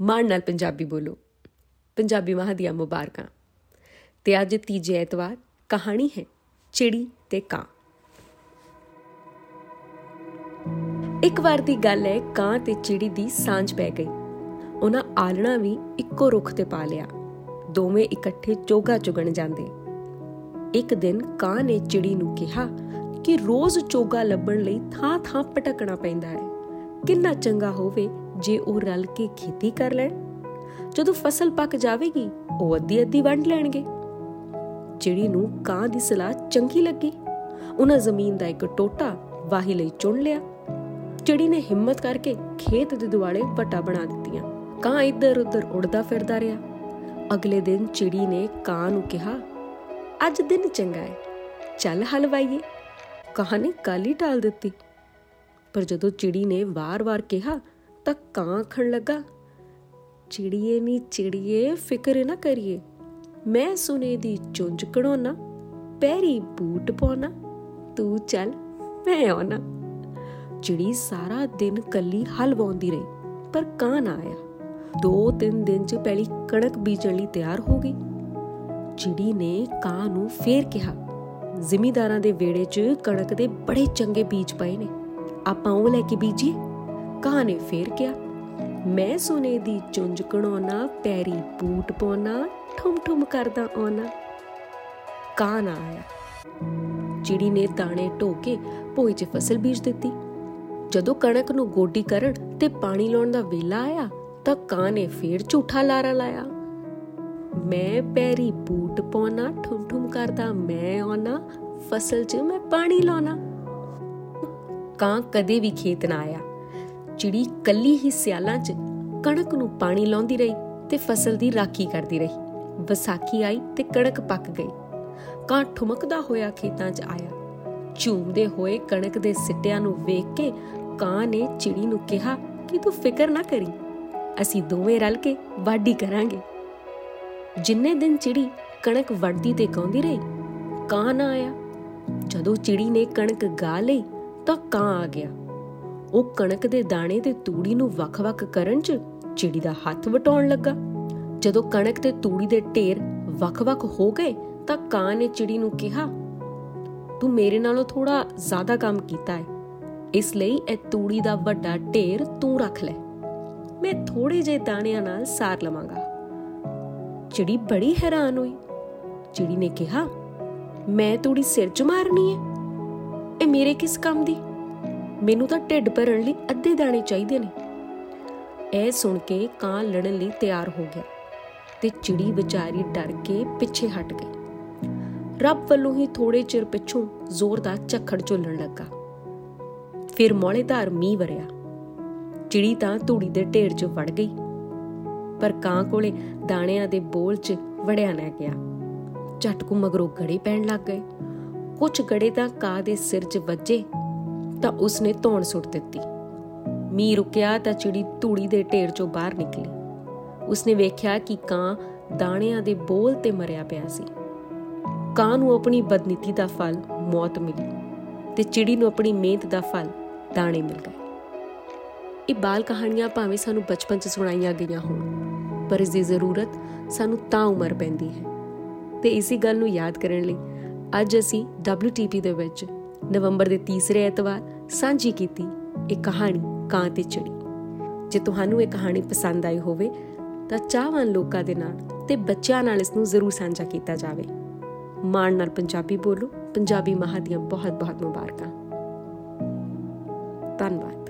ਮਾਣ ਨਾਲ ਪੰਜਾਬੀ ਬੋਲੋ। ਪੰਜਾਬੀ ਮਾਹ ਦੀਆਂ ਮੁਬਾਰਕਾਂ। ਤੇ ਅੱਜ ਤੀਜੇ ਐਤਵਾਰ ਕਹਾਣੀ ਹੈ ਚਿੜੀ ਤੇ ਕਾਂ। ਇੱਕ ਵਾਰ ਦੀ ਗੱਲ ਹੈ, ਕਾਂ ਤੇ ਚਿੜੀ ਦੀ ਸਾਂਝ ਪੈ ਗਈ। ਉਹਨਾਂ ਆਲਣਾ ਵੀ ਇੱਕੋ ਰੁੱਖ ਤੇ ਪਾ ਲਿਆ। ਦੋਵੇਂ ਇਕੱਠੇ ਚੋਗਾ ਚੁਗਣ ਜਾਂਦੇ। ਇੱਕ ਦਿਨ ਕਾਂ ਨੇ ਚਿੜੀ ਨੂੰ ਕਿਹਾ ਕਿ ਰੋਜ਼ ਚੋਗਾ ਲੱਭਣ ਲਈ ਥਾਂ-ਥਾਂ ਪਟਕਣਾ ਪੈਂਦਾ ਹੈ। ਕਿੰਨਾ ਚੰਗਾ ਹੋਵੇ ਜੇ ਉਹ ਰਲ ਕੇ ਖੇਤੀ ਕਰ ਲੈਣ, ਜਦੋਂ ਫਸਲ ਪੱਕ ਜਾਵੇਗੀ, ਉਹ ਅੱਧੀ ਅੱਧੀ ਵੰਡ ਲੈਣਗੇ। ਚਿੜੀ ਨੂੰ ਕਾਂ ਦੀ ਸਲਾਹ ਚੰਗੀ ਲੱਗੀ, ਉਹਨਾਂ ਜ਼ਮੀਨ ਦਾ ਇੱਕ ਟੋਟਾ ਵਾਹੀ ਲਈ ਚੁਣ ਲਿਆ। ਚਿੜੀ ਨੇ ਹਿੰਮਤ ਕਰਕੇ ਖੇਤ ਦੇ ਦੁਆਲੇ ਵਟਾ ਬਣਾ ਦਿੱਤੀਆਂ। ਕਾਂ ਇੱਧਰ ਉੱਧਰ ਉੜਦਾ ਫਿਰਦਾ ਰਿਹਾ। ਅਗਲੇ ਦਿਨ ਚਿੜੀ ਨੇ ਕਾਂ ਨੂੰ ਕਿਹਾ, ਅੱਜ ਦਿਨ ਚੰਗਾ ਹੈ ਚੱਲ ਹਲਵਾਈਏ ਕਾਂ ਨੇ ਕਾਲੀ ਟਾਲ ਦਿੱਤੀ। ਪਰ ਜਦੋਂ ਚਿੜੀ ਨੇ ਵਾਰ-ਵਾਰ ਕਿਹਾ ਤਾਂ ਕਾਂ ਖਣ ਲੱਗਾ, ਚਿੜੀਏ ਨੀ ਚਿੜੀਏ, ਫਿਕਰ ਨਾ ਕਰੀਏ। ਮੈਂ ਸੁਨੇ ਦੀ ਚੁੰਝ ਕੜੋਨਾ ਪੈਰੀ ਬੂਟ ਪਾਉਣਾ ਤੂੰ ਚੱਲ, ਮੈਂ ਆਉਣਾ ਚਿੜੀ ਸਾਰਾ ਦਿਨ ਕੱਲੀ ਹਲਵਾਉਂਦੀ ਰਹੀ, ਪਰ ਕਾਂ ਨਾ ਆਇਆ। ਦੋ ਤਿੰਨ ਦਿਨ ਚ ਪਹਿਲੀ ਕਣਕ ਬੀਜਣ ਲਈ ਤਿਆਰ ਹੋ ਗਈ। ਚਿੜੀ ਨੇ ਕਾਂ ਨੂੰ ਫੇਰ ਕਿਹਾ, ਜ਼ਿਮੀਦਾਰਾਂ ਦੇ ਵੇੜੇ 'ਚ ਕਣਕ ਦੇ ਬੜੇ ਚੰਗੇ ਬੀਜ ਪਏ ਨੇ, ਆਪਾਂ ਉਹ ਲੈ ਕੇ ਬੀਜੀਏ? ਕਾਂ ਨੇ ਫੇਰ ਕਿਹਾ, ਮੈਂ ਸੋਨੇ ਦੀ ਚੁੰਝ ਕਣਾਉਣਾ ਪੈਰੀ ਬੂਟ ਪਾਉਣਾ ਠੁਮ ਠੁਮ ਕਰਦਾ ਆਉਣਾ। ਕਾਂ ਨਾ ਆਇਆ। ਚਿੜੀ ਨੇ ਦਾਣੇ ਢੋ ਕੇ ਭੋਈ 'ਚ ਫਸਲ ਬੀਜ ਦਿੱਤੀ। ਜਦੋਂ ਕਣਕ ਨੂੰ ਗੋਡੀ ਕਰਨ ਤੇ ਪਾਣੀ ਲਾਉਣ ਦਾ ਵੇਲਾ ਆਇਆ, ਤਾਂ ਕਾਂ ਨੇ ਫੇਰ ਝੂਠਾ ਲਾਰਾ ਲਾਇਆ। ਮੈਂ ਪੈਰੀ ਬੂਟ ਪਾਉਣਾ ਠੁਮ ਠੁਮ ਕਰਦਾ ਮੈਂ ਆਉਣਾ, ਫਸਲ 'ਚ ਮੈਂ ਪਾਣੀ ਲਾਉਣਾ। ਕਾਂ ਕਦੇ ਵੀ ਖੇਤ ਨਾ ਆਇਆ। ਚਿੜੀ ਕੱਲੀ ਹੀ ਸਿਆਲਾਂ 'ਚ ਕਣਕ ਨੂੰ ਪਾਣੀ ਲਾਉਂਦੀ ਰਹੀ ਤੇ ਫਸਲ ਦੀ ਰਾਖੀ ਕਰਦੀ ਰਹੀ। ਵਿਸਾਖੀ ਆਈ ਤੇ ਕਣਕ ਪੱਕ ਗਈ। ਕਾਂ ਠੁਮਕਦਾ ਹੋਇਆ ਖੇਤਾਂ 'ਚ ਆਇਆ। ਝੂਮਦੇ ਹੋਏ ਕਣਕ ਦੇ ਸਿੱਟਿਆਂ ਨੂੰ ਵੇਖ ਕੇ ਕਾਂ ਨੇ ਚਿੜੀ ਨੂੰ ਕਿਹਾ ਕਿ ਤੂੰ ਫਿਕਰ ਨਾ ਕਰੀ। ਅਸੀਂ ਦੋਵੇਂ ਰਲ ਕੇ ਵਾਢੀ ਕਰਾਂਗੇ। ਜਿੰਨੇ ਦਿਨ ਚਿੜੀ ਕਣਕ ਵੜਦੀ ਤੇ ਗਾਉਂਦੀ ਰਹੀ, ਕਾਂ ਨਾ ਆਇਆ। ਜਦੋਂ ਚਿੜੀ ਨੇ ਕਣਕ ਗਾ ਲਈ ਤਾਂ ਕਾਂ ਆ ਗਿਆ। ਉਹ ਕਣਕ ਦੇ ਦਾਣੇ ਤੇ ਤੂੜੀ ਨੂੰ ਵੱਖ-ਵੱਖ ਕਰਨ 'ਚ ਚਿੜੀ ਦਾ ਹੱਥ ਵਟਾਉਣ ਲੱਗਾ। ਜਦੋਂ ਕਣਕ ਤੇ ਤੂੜੀ ਦੇ ਢੇਰ ਵੱਖ-ਵੱਖ ਹੋ ਗਏ, ਤਾਂ ਕਾਂ ਨੇ ਚਿੜੀ ਨੂੰ ਕਿਹਾ, ਤੂੰ ਮੇਰੇ ਨਾਲੋਂ ਥੋੜਾ ਜ਼ਿਆਦਾ ਕੰਮ ਕੀਤਾ ਹੈ। ਇਸ ਲਈ ਇਹ ਤੂੜੀ ਦਾ ਵੱਡਾ ਢੇਰ ਤੂੰ ਰੱਖ ਲੈ। ਮੈਂ ਥੋੜੇ ਜਿਹੇ ਦਾਣਿਆਂ ਨਾਲ ਸਾਰ ਲਵਾਂਗਾ। ਚਿੜੀ ਬੜੀ ਹੈਰਾਨ ਹੋਈ। ਚਿੜੀ ਨੇ ਕਿਹਾ, ਮੈਂ ਤੂੜੀ ਸਿਰ 'ਚ ਮਾਰਨੀ ਹੈ? ਇਹ ਮੇਰੇ ਕਿਸ ਕੰਮ ਦੀ? ਮੈਨੂੰ ਤਾਂ ਢਿੱਡ ਭਰਨ ਲਈ ਅੱਧੇ ਦਾਣੇ ਚਾਹੀਦੇ ਨੇ। ਇਹ ਸੁਣ ਕੇ ਕਾਂ ਲੜਨ ਲਈ ਤਿਆਰ ਹੋ ਗਿਆ ਤੇ ਚਿੜੀ ਵਿਚਾਰੀ ਡਰ ਕੇ ਪਿੱਛੇ ਹਟ ਗਈ। ਰੱਬ ਵੱਲੋਂ ਹੀ ਥੋੜੇ ਚਿਰ ਪਿੱਛੋਂ ਜ਼ੋਰਦਾਰ ਝੱਖੜ ਝੁੱਲਣ ਲੱਗਾ। ਫਿਰ ਮੌਲੇਦਾਰ ਮੀਂਹ ਵਰਿਆ। ਚਿੜੀ ਤਾਂ ਧੂੜੀ ਦੇ ਢੇਰ 'ਚ ਵੜ ਗਈ। ਪਰ ਕਾਂ ਕੋਲੇ ਦਾਣਿਆਂ ਦੇ ਬੋਲ 'ਚ ਵੜਿਆ ਨਾ ਗਿਆ। ਝਟਕੂ ਮਗਰੋਂ ਗੜੇ ਪੈਣ ਲੱਗ ਗਏ। ਕੁਝ ਗੜੇ ਤਾਂ ਕਾਂ ਦੇ ਸਿਰ 'ਚ ਵੱਜੇ। ਤਾਂ ਉਸਨੇ ਧੌਣ ਸੁੱਟ ਦਿੱਤੀ। ਮੀ ਰੁਕਿਆ ਤਾਂ ਚਿੜੀ ਧੂੜੀ ਦੇ ਢੇਰ 'ਚੋਂ ਬਾਹਰ ਨਿਕਲੀ। ਉਸਨੇ ਵੇਖਿਆ ਕਿ ਕਾਂ ਦਾਣਿਆਂ ਦੇ ਬੋਲ ਤੇ ਮਰਿਆ ਪਿਆ ਸੀ। ਕਾਂ ਨੂੰ ਆਪਣੀ ਬਦਨੀਤੀ ਦਾ ਫਲ ਮੌਤ ਮਿਲੀ ਤੇ ਚਿੜੀ ਨੂੰ ਆਪਣੀ ਮਿਹਨਤ ਦਾ ਫਲ ਦਾਣੇ ਮਿਲ ਗਏ। ਇਹ ਬਾਲ ਕਹਾਣੀਆਂ ਭਾਵੇਂ ਸਾਨੂੰ ਬਚਪਨ 'ਚ ਸੁਣਾਈਆਂ ਗਈਆਂ ਹੋਣ, ਪਰ ਇਸ ਦੀ ਜ਼ਰੂਰਤ ਸਾਨੂੰ ਤਾਂ ਉਮਰ ਪੈਂਦੀ ਹੈ। ਤੇ ਇਸੇ ਗੱਲ ਨੂੰ ਯਾਦ ਕਰਨ ਲਈ ਅੱਜ ਅਸੀਂ WTP ਦੇ ਵਿੱਚ ਨਵੰਬਰ ਦੇ ਤੀਸਰੇ ਐਤਵਾਰ ਸਾਂਝੀ ਕੀਤੀ ਇੱਕ ਕਹਾਣੀ ਕਾਂ ਤੇ ਚਿੜੀ। ਜੇ ਤੁਹਾਨੂੰ ਇਹ ਕਹਾਣੀ ਪਸੰਦ ਆਈ ਹੋਵੇ, ਤਾਂ ਚਾਹਵਾਨ ਲੋਕਾਂ ਦੇ ਨਾਲ ਤੇ ਬੱਚਿਆਂ ਨਾਲ ਇਸ ਨੂੰ ਜ਼ਰੂਰ ਸਾਂਝਾ ਕੀਤਾ ਜਾਵੇ। ਮਾਣ ਨਾਲ ਪੰਜਾਬੀ ਬੋਲੋ, ਪੰਜਾਬੀ ਮਾਹ ਦੀਆਂ ਬਹੁਤ ਬਹੁਤ ਮੁਬਾਰਕਾਂ। ਧੰਨਵਾਦ।